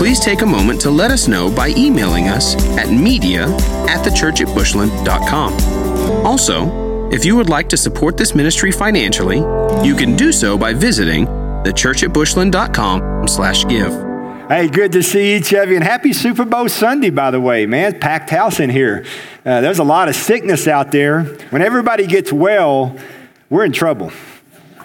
please take a moment to let us know by emailing us at media at thechurchatbushland.com. Also, if you would like to support this ministry financially, you can do so by visiting thechurchatbushland.com slash give. Hey, good to see each of you, and happy Super Bowl Sunday, by the way, man. Packed house in here. Uh, there's a lot of sickness out there. When everybody gets well, we're in trouble.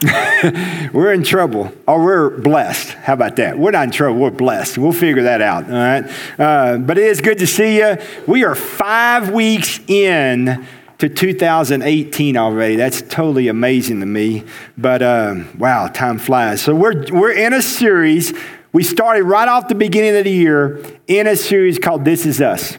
we're in trouble or we're blessed. How about that? We're not in trouble, we're blessed. We'll figure that out, all right? Uh, but it is good to see you. We are five weeks in to 2018 already. That's totally amazing to me. But uh, wow, time flies. So we're, we're in a series. We started right off the beginning of the year in a series called This Is Us.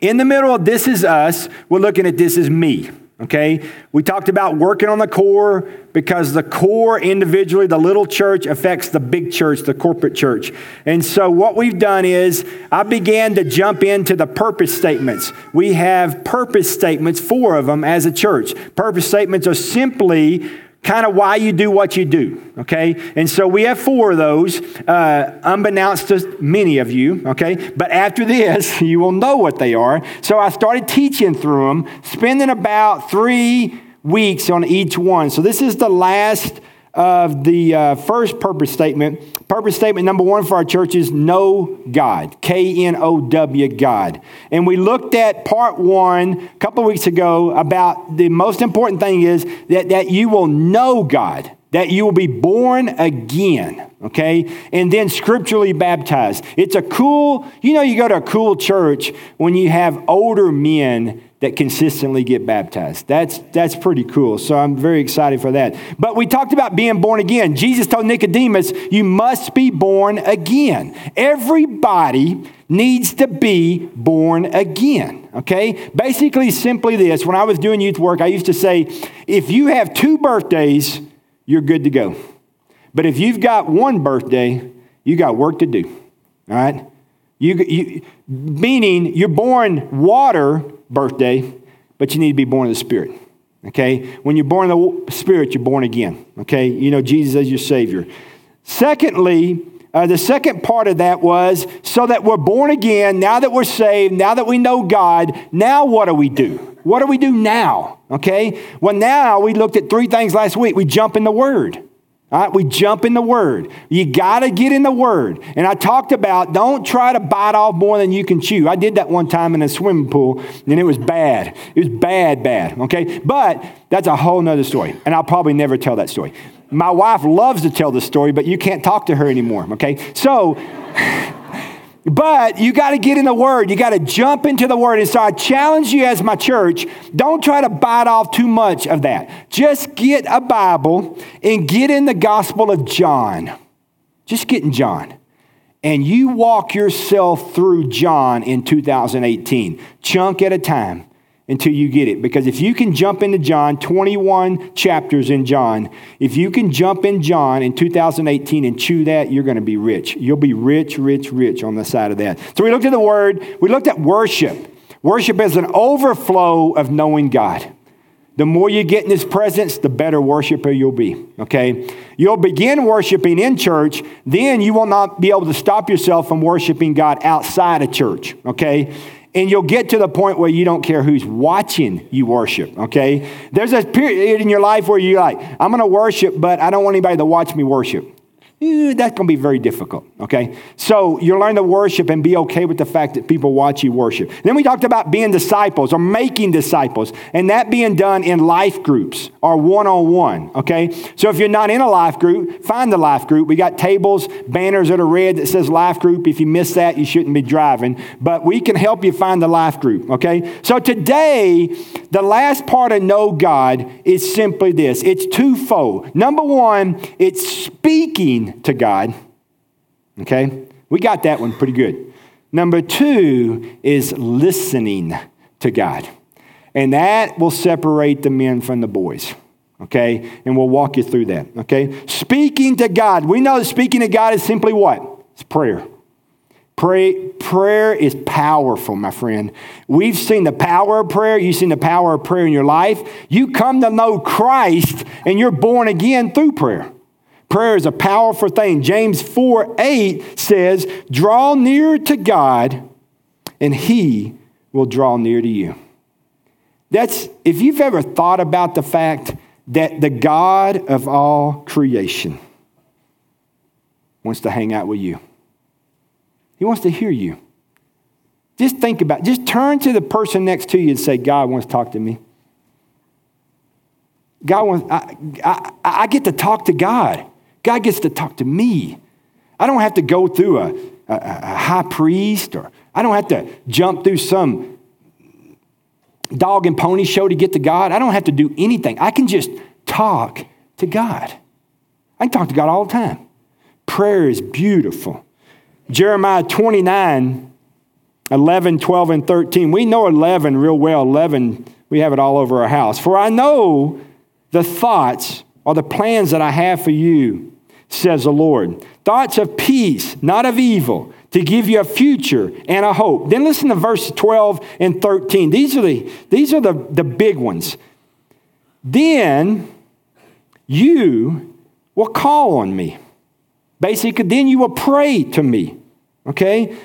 In the middle of This Is Us, we're looking at This Is Me. Okay? We talked about working on the core because the core individually, the little church, affects the big church, the corporate church. And so, what we've done is I began to jump into the purpose statements. We have purpose statements, four of them as a church. Purpose statements are simply kind of why you do what you do, okay? And so we have four of those, uh, unbeknownst to many of you, okay? But after this, you will know what they are. So I started teaching through them, spending about three weeks on each one. So this is the last of the uh, first purpose statement. Purpose statement number one for our church is know God, K N O W, God. And we looked at part one a couple weeks ago about the most important thing is that, that you will know God, that you will be born again, okay? And then scripturally baptized. It's a cool, you know, you go to a cool church when you have older men that consistently get baptized. That's, that's pretty cool. So I'm very excited for that. But we talked about being born again. Jesus told Nicodemus, You must be born again. Everybody needs to be born again. Okay? Basically, simply this when I was doing youth work, I used to say, If you have two birthdays, you're good to go. But if you've got one birthday, you got work to do. All right? You, you, meaning you're born water birthday, but you need to be born of the Spirit. Okay? When you're born of the Spirit, you're born again. Okay? You know Jesus as your Savior. Secondly, uh, the second part of that was so that we're born again, now that we're saved, now that we know God, now what do we do? What do we do now? Okay? Well, now we looked at three things last week. We jump in the Word. All right, we jump in the Word. You got to get in the Word. And I talked about don't try to bite off more than you can chew. I did that one time in a swimming pool, and it was bad. It was bad, bad, okay? But that's a whole nother story, and I'll probably never tell that story. My wife loves to tell the story, but you can't talk to her anymore, okay? So, but you got to get in the Word. You got to jump into the Word. And so I challenge you as my church don't try to bite off too much of that. Just get a Bible and get in the Gospel of John. Just get in John. And you walk yourself through John in 2018, chunk at a time until you get it. Because if you can jump into John, 21 chapters in John, if you can jump in John in 2018 and chew that, you're going to be rich. You'll be rich, rich, rich on the side of that. So we looked at the word, we looked at worship. Worship is an overflow of knowing God. The more you get in His presence, the better worshiper you'll be. Okay? You'll begin worshiping in church, then you will not be able to stop yourself from worshiping God outside of church. Okay? And you'll get to the point where you don't care who's watching you worship, okay? There's a period in your life where you're like, I'm gonna worship, but I don't want anybody to watch me worship Eh, that's going to be very difficult, okay? So you learn to worship and be okay with the fact that people watch you worship. Then we talked about being disciples or making disciples, and that being done in life groups or one on one, okay? So if you're not in a life group, find the life group. We got tables, banners that are red that says life group. If you miss that, you shouldn't be driving, but we can help you find the life group, okay? So today, the last part of Know God is simply this it's twofold. Number one, it's speaking to God. Okay? We got that one pretty good. Number two is listening to God. And that will separate the men from the boys. Okay? And we'll walk you through that. Okay? Speaking to God. We know that speaking to God is simply what? It's prayer. Pray, prayer is powerful, my friend. We've seen the power of prayer. You've seen the power of prayer in your life. You come to know Christ and you're born again through prayer. Prayer is a powerful thing. James 4 8 says, Draw near to God, and he will draw near to you. That's, if you've ever thought about the fact that the God of all creation wants to hang out with you, He wants to hear you. Just think about Just turn to the person next to you and say, God wants to talk to me. God wants, I, I, I get to talk to God. God gets to talk to me. I don't have to go through a, a, a high priest or I don't have to jump through some dog and pony show to get to God. I don't have to do anything. I can just talk to God. I can talk to God all the time. Prayer is beautiful. Jeremiah 29, 11, 12, and 13. We know 11 real well. 11, we have it all over our house. For I know the thoughts or the plans that I have for you, says the Lord. Thoughts of peace, not of evil, to give you a future and a hope. Then listen to verse 12 and 13. These are the, these are the, the big ones. Then you will call on me. Basically, then you will pray to me. Okay?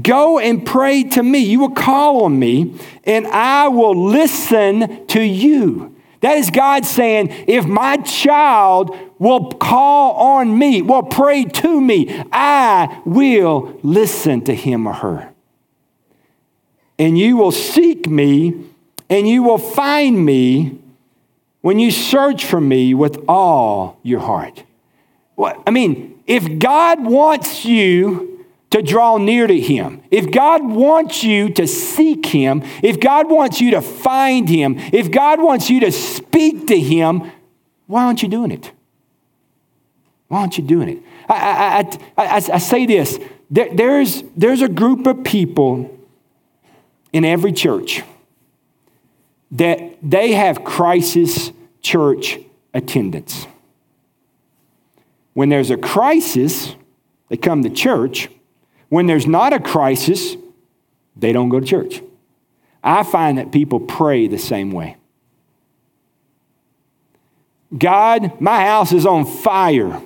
Go and pray to me. You will call on me, and I will listen to you. That is God saying, if my child will call on me, will pray to me, I will listen to him or her. And you will seek me, and you will find me when you search for me with all your heart. What, I mean, if God wants you to draw near to Him, if God wants you to seek Him, if God wants you to find Him, if God wants you to speak to Him, why aren't you doing it? Why aren't you doing it? I, I, I, I say this there, there's, there's a group of people in every church that they have crisis church attendance. When there's a crisis, they come to church. When there's not a crisis, they don't go to church. I find that people pray the same way. God, my house is on fire.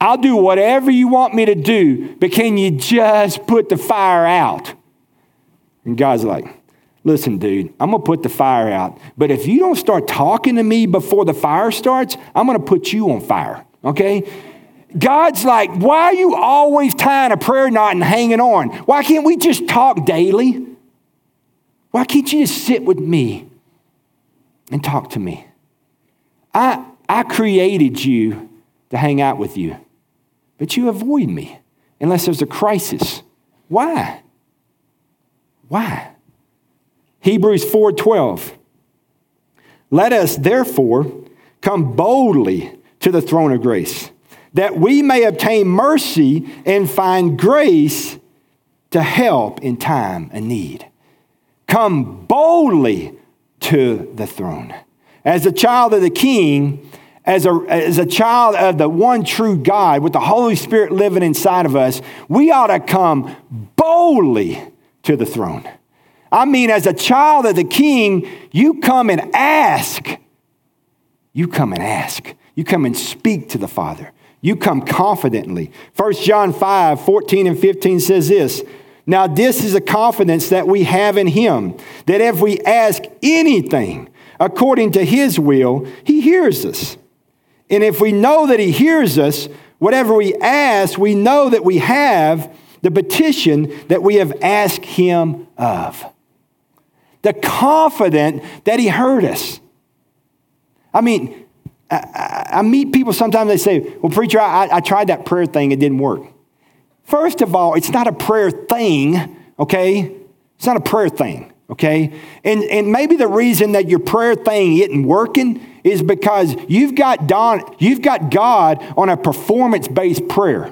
I'll do whatever you want me to do, but can you just put the fire out? And God's like, listen, dude, I'm going to put the fire out. But if you don't start talking to me before the fire starts, I'm going to put you on fire, okay? God's like, why are you always tying a prayer knot and hanging on? Why can't we just talk daily? Why can't you just sit with me and talk to me? I, I created you to hang out with you, but you avoid me unless there's a crisis. Why? Why? Hebrews 4:12. Let us therefore come boldly to the throne of grace that we may obtain mercy and find grace to help in time of need. Come boldly to the throne. As a child of the King, as a, as a child of the one true God, with the Holy Spirit living inside of us, we ought to come boldly to the throne. I mean, as a child of the King, you come and ask. You come and ask. You come and speak to the Father. You come confidently. 1 John 5 14 and 15 says this Now, this is a confidence that we have in Him, that if we ask anything according to His will, He hears us. And if we know that He hears us, whatever we ask, we know that we have the petition that we have asked Him of. The confident that He heard us. I mean, I, I, meet people sometimes, they say, Well, preacher, I, I tried that prayer thing, it didn't work. First of all, it's not a prayer thing, okay? It's not a prayer thing, okay? And, and maybe the reason that your prayer thing isn't working is because you've got, Don, you've got God on a performance based prayer.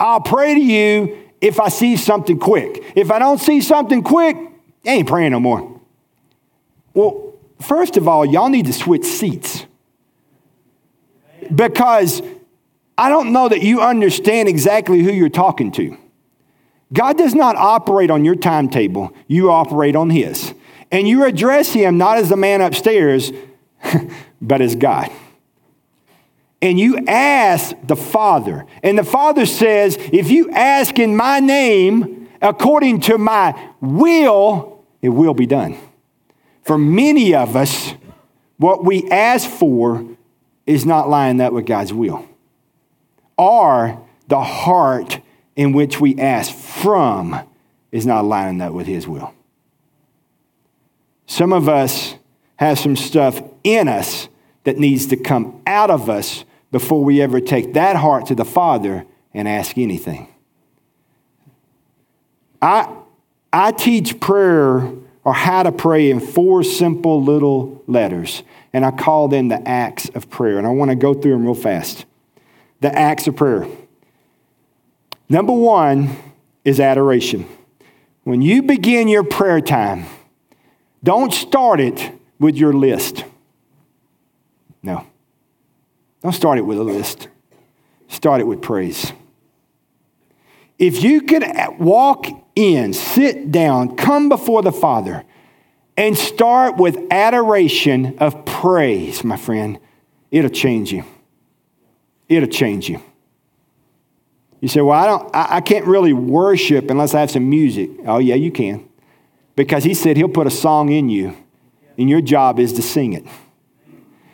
I'll pray to you if I see something quick. If I don't see something quick, You ain't praying no more. Well, first of all, y'all need to switch seats. Because I don't know that you understand exactly who you're talking to. God does not operate on your timetable, you operate on His. And you address Him not as the man upstairs, but as God. And you ask the Father. And the Father says, if you ask in my name, according to my will, it will be done. For many of us, what we ask for is not lining up with God's will, or the heart in which we ask from is not lining up with His will. Some of us have some stuff in us that needs to come out of us before we ever take that heart to the Father and ask anything. I, I teach prayer or how to pray in four simple little letters, and I call them the acts of prayer. And I want to go through them real fast. The acts of prayer. Number one is adoration. When you begin your prayer time, don't start it with your list. No. Don't start it with a list. Start it with praise. If you could walk in, sit down, come before the Father, and start with adoration of praise, my friend, it'll change you. It'll change you. You say, Well, I, don't, I, I can't really worship unless I have some music. Oh, yeah, you can. Because He said He'll put a song in you, and your job is to sing it.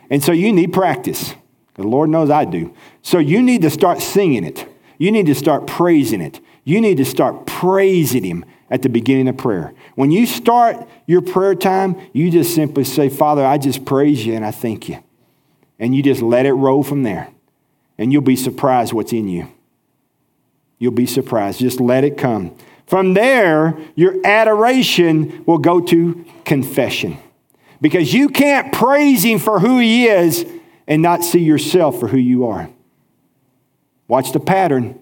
And so you need practice. The Lord knows I do. So you need to start singing it. You need to start praising it. You need to start praising Him at the beginning of prayer. When you start your prayer time, you just simply say, Father, I just praise you and I thank you. And you just let it roll from there. And you'll be surprised what's in you. You'll be surprised. Just let it come. From there, your adoration will go to confession. Because you can't praise Him for who He is and not see yourself for who you are. Watch the pattern.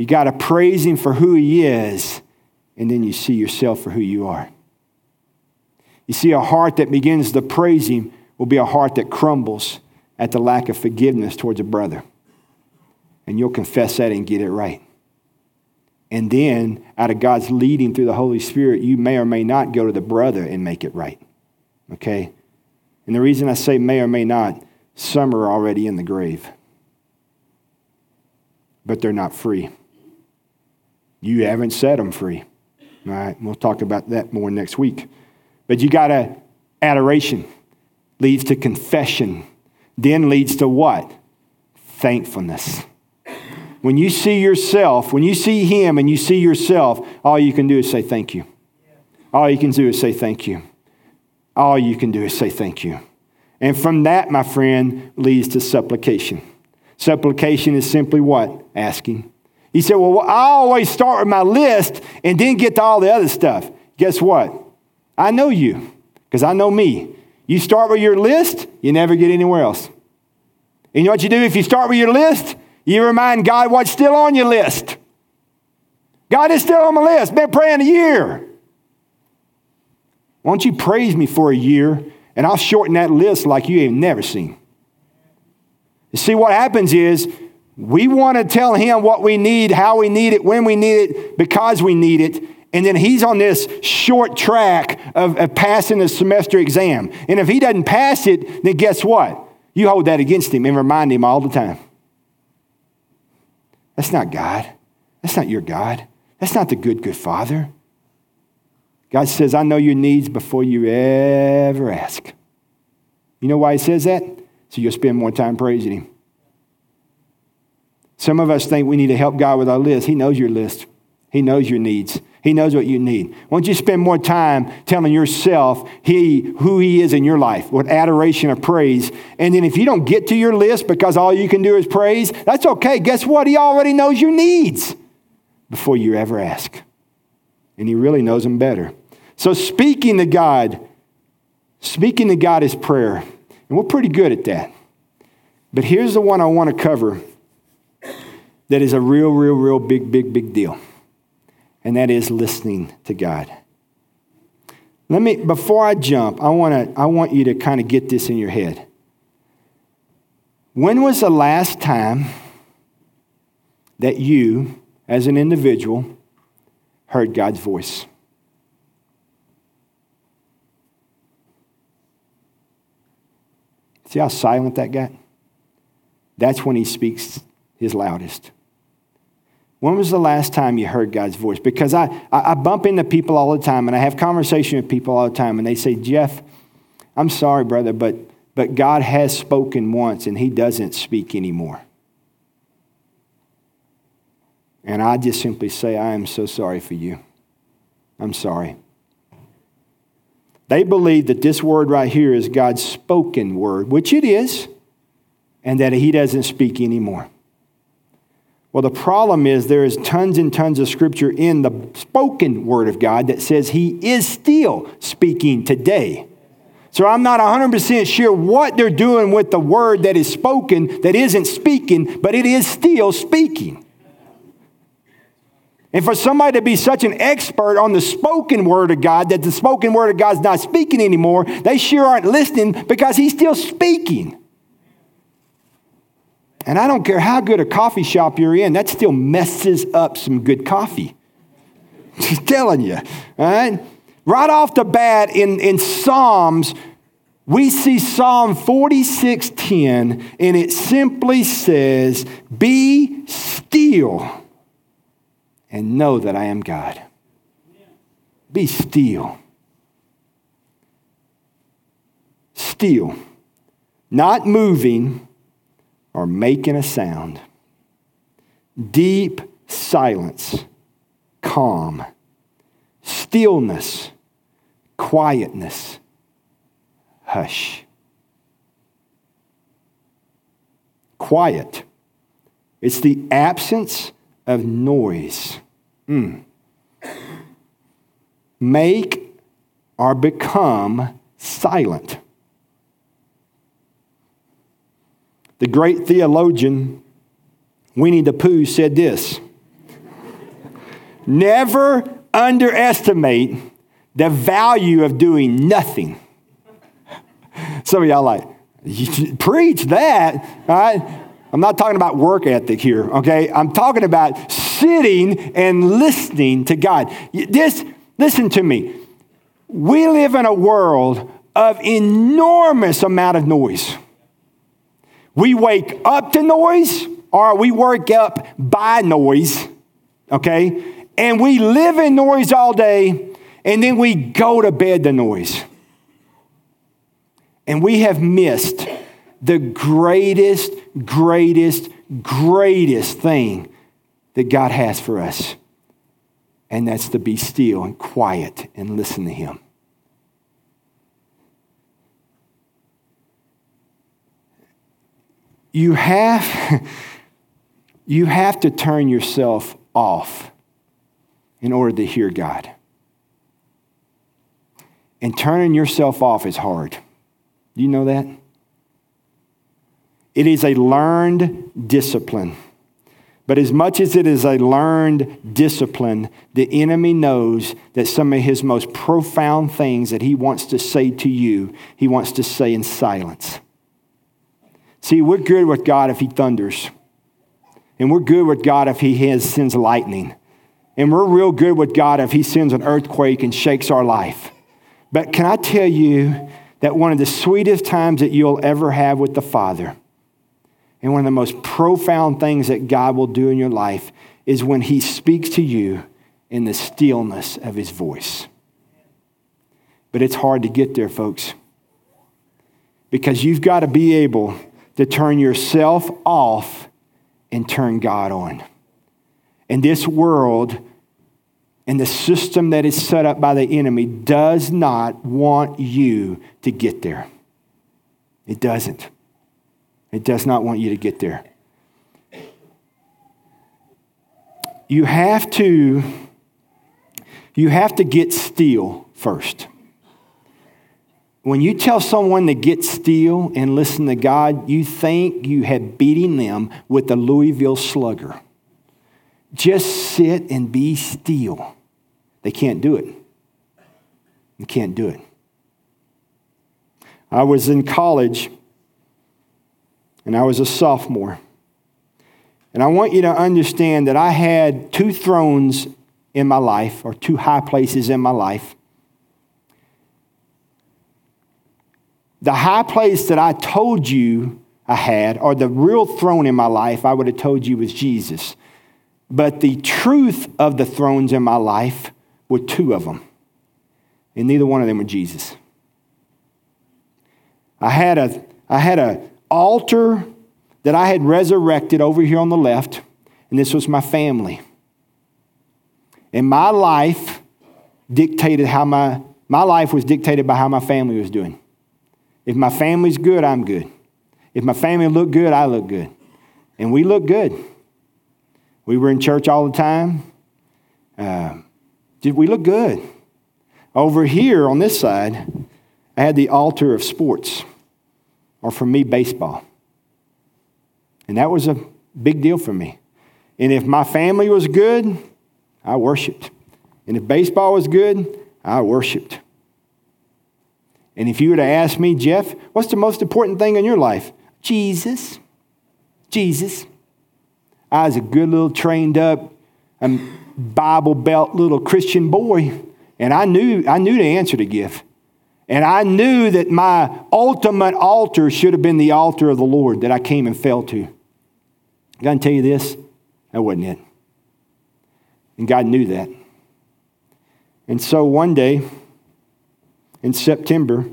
You got to praise Him for who He is, and then you see yourself for who you are. You see, a heart that begins to praise Him will be a heart that crumbles at the lack of forgiveness towards a brother. And you'll confess that and get it right. And then, out of God's leading through the Holy Spirit, you may or may not go to the brother and make it right. Okay? And the reason I say may or may not, some are already in the grave but they're not free. You haven't set them free. All right, we'll talk about that more next week. But you got to, adoration leads to confession, then leads to what? Thankfulness. When you see yourself, when you see Him and you see yourself, all you can do is say thank you. All you can do is say thank you. All you can do is say thank you. And from that, my friend, leads to supplication. Supplication is simply what? Asking. He said, Well, I always start with my list and then get to all the other stuff. Guess what? I know you because I know me. You start with your list, you never get anywhere else. And you know what you do if you start with your list? You remind God what's still on your list. God is still on my list. Been praying a year. Why don't you praise me for a year and I'll shorten that list like you have never seen. You see, what happens is we want to tell him what we need, how we need it, when we need it, because we need it. And then he's on this short track of, of passing the semester exam. And if he doesn't pass it, then guess what? You hold that against him and remind him all the time. That's not God. That's not your God. That's not the good, good Father. God says, I know your needs before you ever ask. You know why he says that? So you'll spend more time praising Him. Some of us think we need to help God with our list. He knows your list, He knows your needs. He knows what you need. Why don't you spend more time telling yourself he, who He is in your life with adoration of praise? And then if you don't get to your list because all you can do is praise, that's okay. Guess what? He already knows your needs before you ever ask. And He really knows them better. So speaking to God, speaking to God is prayer. And we're pretty good at that. But here's the one I want to cover that is a real, real, real big, big, big deal. and that is listening to God. Let me, before I jump, I, wanna, I want you to kind of get this in your head. When was the last time that you, as an individual, heard God's voice? See how silent that got? That's when he speaks his loudest. When was the last time you heard God's voice? Because I, I, bump into people all the time and I have conversation with people all the time and they say, Jeff, I'm sorry, brother, but, but God has spoken once and he doesn't speak anymore. And I just simply say, I am so sorry for you. I'm sorry. They believe that this word right here is God's spoken word, which it is, and that he doesn't speak anymore. Well, the problem is there is tons and tons of scripture in the spoken word of God that says he is still speaking today. So I'm not 100% sure what they're doing with the word that is spoken that isn't speaking, but it is still speaking. And for somebody to be such an expert on the spoken word of God that the spoken word of God's not speaking anymore, they sure aren't listening because he's still speaking. And I don't care how good a coffee shop you're in, that still messes up some good coffee. Just telling you. Right? Right off the bat in, in Psalms, we see Psalm 46:10, and it simply says, Be still and know that I am God. Be still. Still. Not moving or making a sound. Deep silence, calm, stillness, quietness, hush. Quiet. It's the absence of noise. Mm. Make or become silent. The great theologian Winnie the Pooh said this Never underestimate the value of doing nothing. Some of y'all like, preach that. All right? I'm not talking about work ethic here, okay? I'm talking about sitting and listening to God. This, listen to me. We live in a world of enormous amount of noise. We wake up to noise or we wake up by noise, okay? And we live in noise all day and then we go to bed to noise. And we have missed the greatest, greatest, greatest thing that God has for us. And that's to be still and quiet and listen to Him. You have, you have to turn yourself off in order to hear God. And turning yourself off is hard. Do you know that? It is a learned discipline. But as much as it is a learned discipline, the enemy knows that some of his most profound things that he wants to say to you, he wants to say in silence. See, we're good with God if He thunders. And we're good with God if He has, sends lightning. And we're real good with God if He sends an earthquake and shakes our life. But can I tell you that one of the sweetest times that you'll ever have with the Father, and one of the most profound things that God will do in your life, is when He speaks to you in the stillness of His voice. But it's hard to get there, folks, because you've got to be able to turn yourself off and turn God on. And this world and the system that is set up by the enemy does not want you to get there. It doesn't. It does not want you to get there. You have to you have to get still first. When you tell someone to get still and listen to God, you think you have beaten them with the Louisville slugger. just sit and be still. They can't do it. They can't do it. I was in college and I was a sophomore. And I want you to understand that I had two thrones in my life, or two high places in my life. The high place that I told you I had, or the real throne in my life, I would have told you was Jesus. But the truth of the thrones in my life were two of them, and neither one of them were Jesus. I had a, I had an altar that I had resurrected over here on the left, and this was my family. And my life dictated how my, my life was dictated by how my family was doing. If my family's good, I'm good. If my family looked good, I look good. And we look good. We were in church all the time. Uh, did we look good? Over here on this side, I had the altar of sports, or for me, baseball. And that was a big deal for me. And if my family was good, I worshiped. And if baseball was good, I worshiped. And if you were to ask me, Jeff, what's the most important thing in your life? Jesus. Jesus. I was a good little trained up um, Bible belt little Christian boy, and I knew, I knew the answer to give. And I knew that my ultimate altar should have been the altar of the Lord that I came and fell to. I to tell you this that wasn't it. And God knew that. And so one day, in September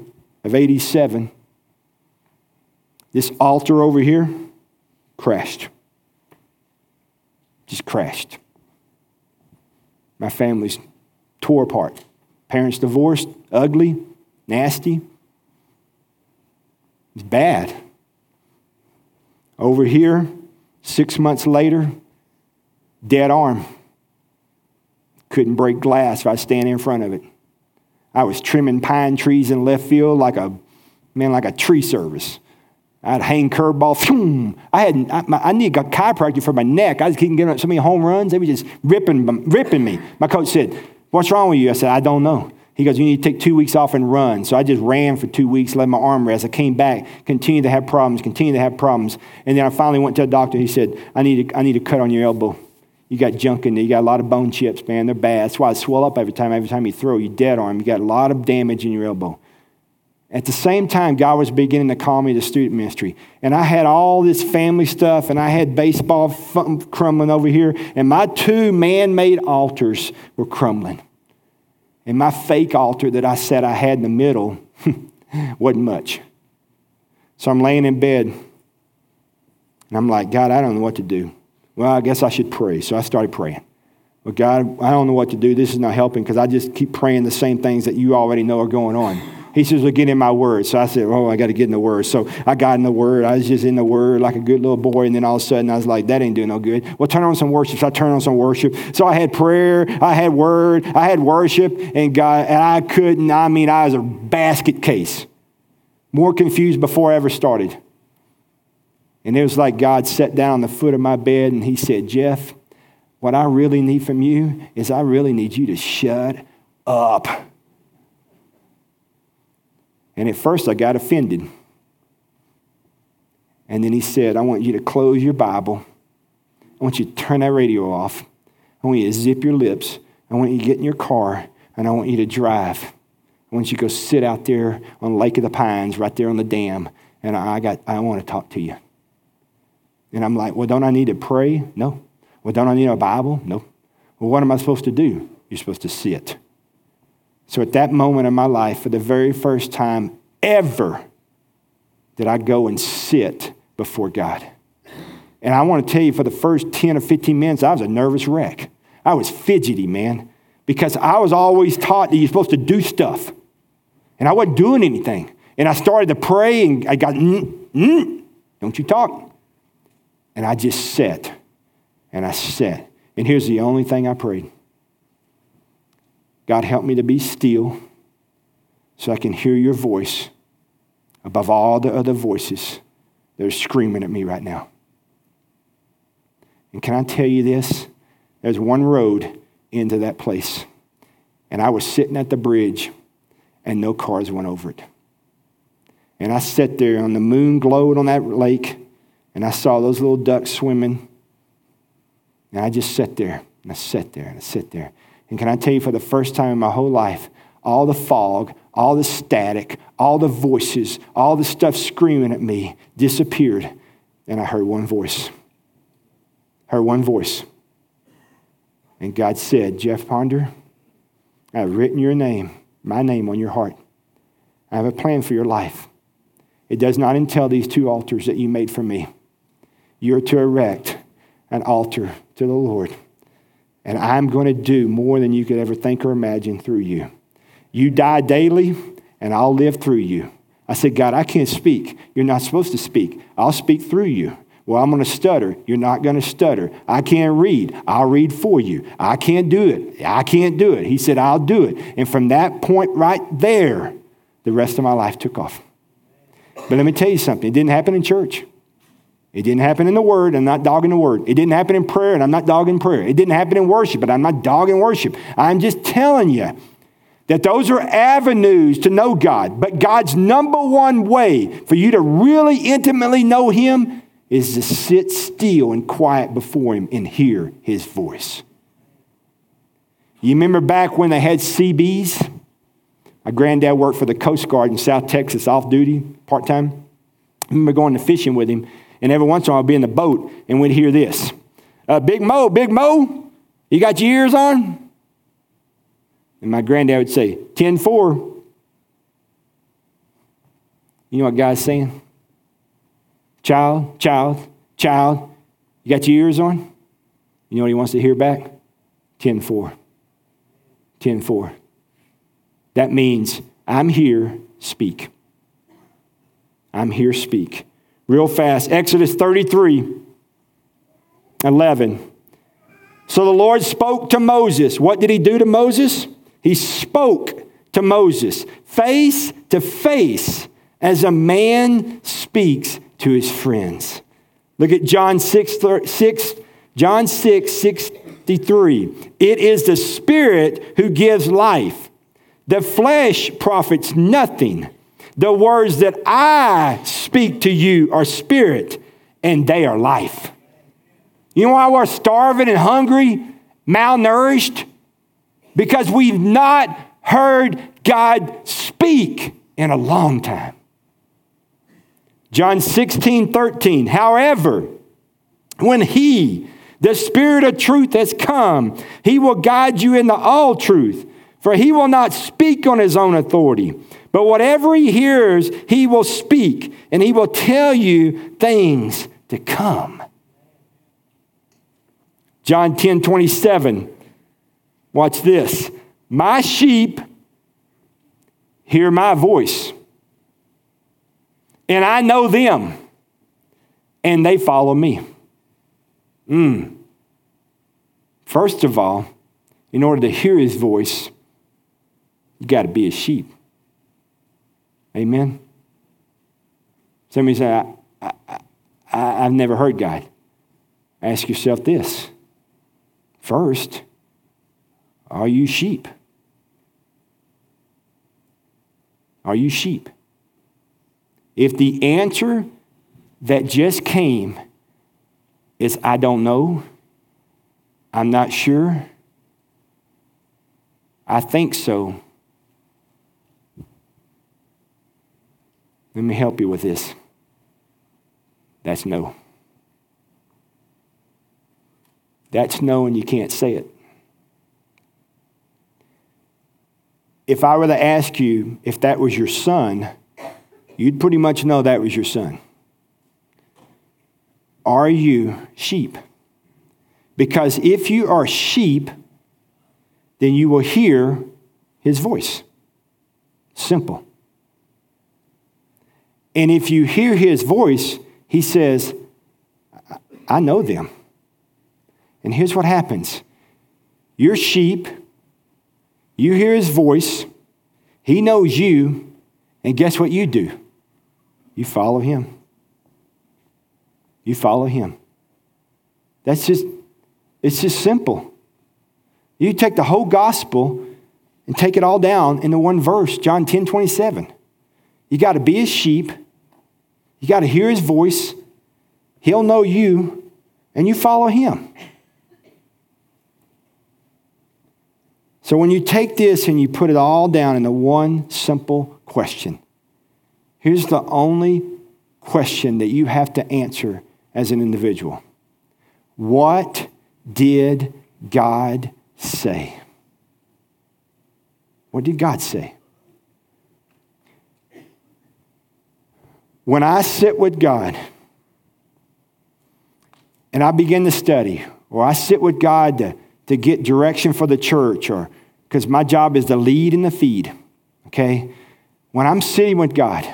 of 87, this altar over here crashed. Just crashed. My family's tore apart. Parents divorced, ugly, nasty. It's bad. Over here, Six months later, dead arm. Couldn't break glass if I standing in front of it. I was trimming pine trees in left field like a man, like a tree service. I'd hang curveball. I had I, I need a chiropractor for my neck. I just couldn't get so many home runs. They were just ripping, um, ripping me. My coach said, "What's wrong with you?" I said, "I don't know." He goes, You need to take two weeks off and run. So I just ran for two weeks, let my arm rest. I came back, continued to have problems, continued to have problems. And then I finally went to a doctor. He said, I need to, I need to cut on your elbow. You got junk in there. You got a lot of bone chips, man. They're bad. That's why I swell up every time. Every time you throw, you dead arm. You got a lot of damage in your elbow. At the same time, God was beginning to call me to student ministry. And I had all this family stuff, and I had baseball crumbling over here, and my two man made altars were crumbling. And my fake altar that I said I had in the middle wasn't much. So I'm laying in bed. And I'm like, God, I don't know what to do. Well, I guess I should pray. So I started praying. Well, God, I don't know what to do. This is not helping because I just keep praying the same things that you already know are going on. He says, Well, get in my word. So I said, Oh, I got to get in the word. So I got in the word. I was just in the word like a good little boy. And then all of a sudden, I was like, That ain't doing no good. Well, turn on some worship. So I turned on some worship. So I had prayer, I had word, I had worship, and God, and I couldn't, I mean, I was a basket case. More confused before I ever started. And it was like God sat down on the foot of my bed and he said, Jeff, what I really need from you is I really need you to shut up. And at first I got offended. And then he said, I want you to close your Bible. I want you to turn that radio off. I want you to zip your lips. I want you to get in your car and I want you to drive. I want you to go sit out there on Lake of the Pines, right there on the dam, and I got I want to talk to you. And I'm like, well, don't I need to pray? No. Well, don't I need a Bible? No. Well, what am I supposed to do? You're supposed to sit. So at that moment in my life, for the very first time ever, did I go and sit before God. And I want to tell you, for the first 10 or 15 minutes, I was a nervous wreck. I was fidgety, man, because I was always taught that you're supposed to do stuff. And I wasn't doing anything. And I started to pray, and I got, mm, mm, don't you talk. And I just sat, and I sat. And here's the only thing I prayed God, help me to be still so I can hear your voice above all the other voices that are screaming at me right now. And can I tell you this? there's one road into that place. And I was sitting at the bridge, and no cars went over it. And I sat there, and the moon glowed on that lake, and I saw those little ducks swimming. And I just sat there, and I sat there, and I sat there. And can I tell you, for the first time in my whole life, all the fog, all the static, all the voices, all the stuff screaming at me disappeared. And I heard one voice. Heard one voice. And God said, Jeff Ponder, I've written your name, my name on your heart. I have a plan for your life. It does not entail these two altars that you made for me. You're to erect an altar to the Lord. And I'm going to do more than you could ever think or imagine through you. You die daily, and I'll live through you. I said, God, I can't speak. You're not supposed to speak. I'll speak through you. Well, I'm going to stutter. You're not going to stutter. I can't read. I'll read for you. I can't do it. I can't do it. He said, I'll do it. And from that point right there, the rest of my life took off. But let me tell you something it didn't happen in church. It didn't happen in the word, I'm not dogging the word. It didn't happen in prayer, and I'm not dogging prayer. It didn't happen in worship, but I'm not dogging worship. I'm just telling you that those are avenues to know God. But God's number one way for you to really intimately know Him is to sit still and quiet before Him and hear His voice. You remember back when they had CBs? My granddad worked for the Coast Guard in South Texas off duty, part time. I remember going to fishing with him, and every once in a while I'd be in the boat and we'd hear this uh, Big Mo, Big Mo, you got your ears on? And my granddad would say, 10 4. You know what God's saying? Child, child, child, you got your ears on? You know what he wants to hear back? 10 4. 10 4. That means I'm here, speak. I'm here, speak. Real fast. Exodus 33 11. So the Lord spoke to Moses. What did he do to Moses? He spoke to Moses face to face as a man speaks to his friends. Look at John 6, 6 John 6, 63. It is the Spirit who gives life. The flesh profits nothing. The words that I speak to you are spirit and they are life. You know why we're starving and hungry, malnourished? Because we've not heard God speak in a long time. John 16, 13. However, when He, the Spirit of truth, has come, He will guide you into all truth. For he will not speak on his own authority, but whatever he hears, he will speak, and he will tell you things to come. John 10 27. Watch this. My sheep hear my voice, and I know them, and they follow me. Mm. First of all, in order to hear his voice, you got to be a sheep. Amen. Somebody say, I, I, I, I've never heard God. Ask yourself this first, are you sheep? Are you sheep? If the answer that just came is, I don't know, I'm not sure, I think so, Let me help you with this. That's no. That's no, and you can't say it. If I were to ask you if that was your son, you'd pretty much know that was your son. Are you sheep? Because if you are sheep, then you will hear his voice. Simple. And if you hear his voice, he says, I know them. And here's what happens you're sheep, you hear his voice, he knows you, and guess what you do? You follow him. You follow him. That's just, it's just simple. You take the whole gospel and take it all down into one verse, John 10 27. You got to be a sheep. You got to hear his voice. He'll know you, and you follow him. So when you take this and you put it all down into one simple question, here's the only question that you have to answer as an individual What did God say? What did God say? When I sit with God and I begin to study, or I sit with God to, to get direction for the church, or because my job is to lead and to feed, okay? When I'm sitting with God,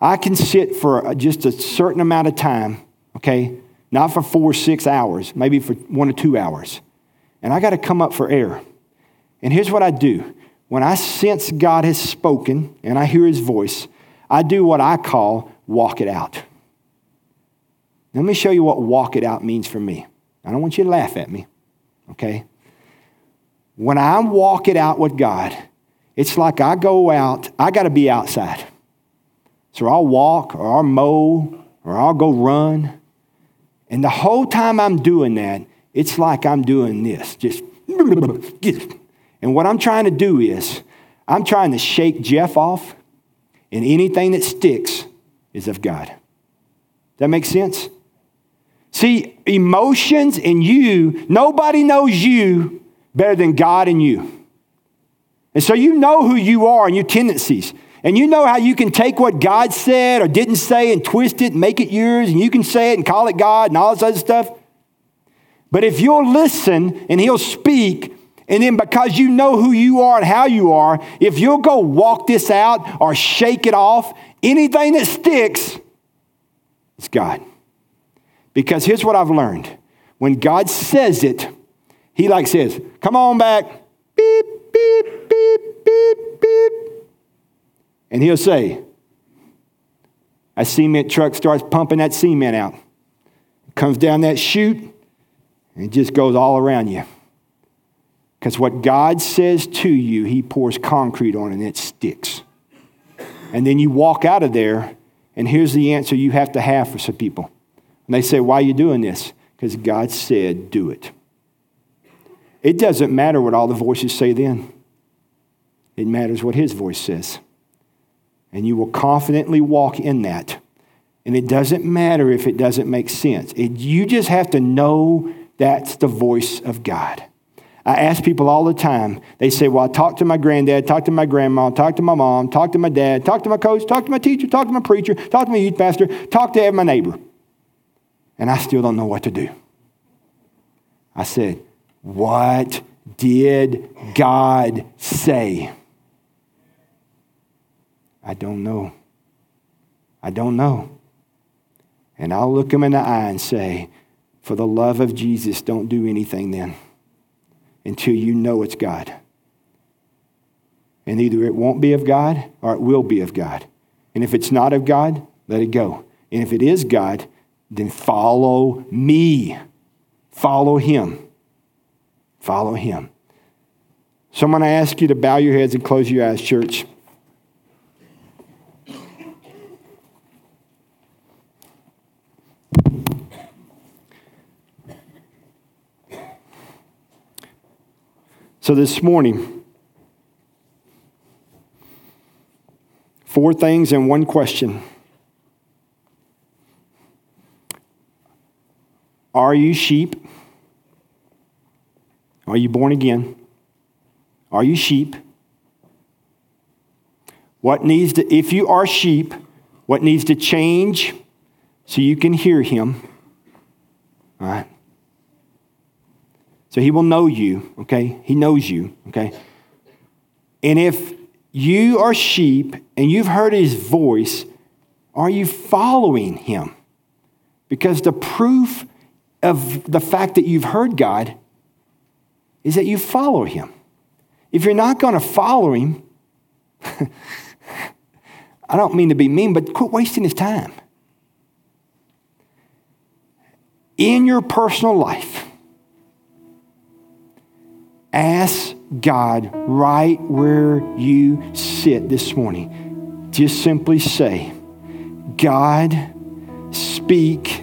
I can sit for just a certain amount of time, okay? Not for four or six hours, maybe for one or two hours. And I got to come up for air. And here's what I do when I sense God has spoken and I hear his voice, I do what I call walk it out. Let me show you what walk it out means for me. I don't want you to laugh at me, okay? When I walk it out with God, it's like I go out, I got to be outside. So I'll walk or I'll mow or I'll go run. And the whole time I'm doing that, it's like I'm doing this, just. And what I'm trying to do is, I'm trying to shake Jeff off, and anything that sticks is of God. That makes sense? See, emotions in you, nobody knows you better than God and you. And so you know who you are and your tendencies. And you know how you can take what God said or didn't say and twist it and make it yours, and you can say it and call it God and all this other stuff. But if you'll listen and He'll speak, and then because you know who you are and how you are, if you'll go walk this out or shake it off, anything that sticks, it's God. Because here's what I've learned. When God says it, He like says, come on back. Beep, beep, beep, beep, beep. And He'll say, a cement truck starts pumping that cement out. Comes down that chute, and it just goes all around you. Because what God says to you, He pours concrete on and it sticks. And then you walk out of there, and here's the answer you have to have for some people. And they say, Why are you doing this? Because God said, Do it. It doesn't matter what all the voices say then, it matters what His voice says. And you will confidently walk in that. And it doesn't matter if it doesn't make sense. It, you just have to know that's the voice of God. I ask people all the time, they say, Well, I to my granddad, talked to my grandma, talked to my mom, talked to my dad, talked to my coach, talked to my teacher, talked to my preacher, talked to my youth pastor, talked to my neighbor. And I still don't know what to do. I said, What did God say? I don't know. I don't know. And I'll look him in the eye and say, For the love of Jesus, don't do anything then until you know it's God. And either it won't be of God or it will be of God. And if it's not of God, let it go. And if it is God, then follow me. Follow him. Follow him. So I'm going to ask you to bow your heads and close your eyes, church. So this morning, four things and one question. Are you sheep? Are you born again? Are you sheep? What needs to, if you are sheep, what needs to change so you can hear him? All right. So he will know you, okay? He knows you, okay? And if you are sheep and you've heard his voice, are you following him? Because the proof of the fact that you've heard God is that you follow him. If you're not going to follow him, I don't mean to be mean, but quit wasting his time. In your personal life, Ask God right where you sit this morning. Just simply say, God, speak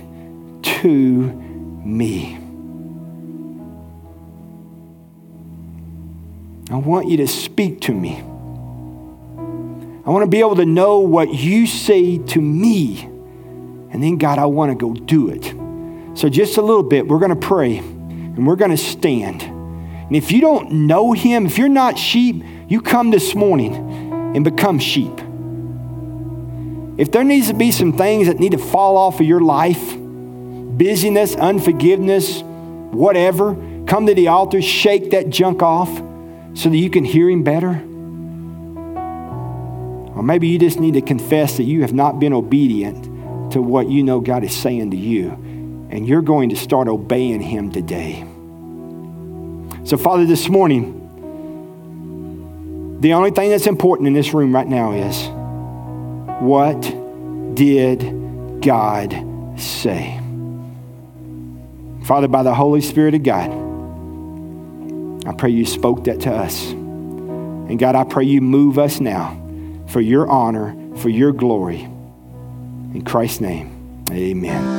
to me. I want you to speak to me. I want to be able to know what you say to me. And then, God, I want to go do it. So, just a little bit, we're going to pray and we're going to stand. And if you don't know Him, if you're not sheep, you come this morning and become sheep. If there needs to be some things that need to fall off of your life, busyness, unforgiveness, whatever, come to the altar, shake that junk off so that you can hear Him better. Or maybe you just need to confess that you have not been obedient to what you know God is saying to you, and you're going to start obeying Him today. So, Father, this morning, the only thing that's important in this room right now is what did God say? Father, by the Holy Spirit of God, I pray you spoke that to us. And God, I pray you move us now for your honor, for your glory. In Christ's name, amen.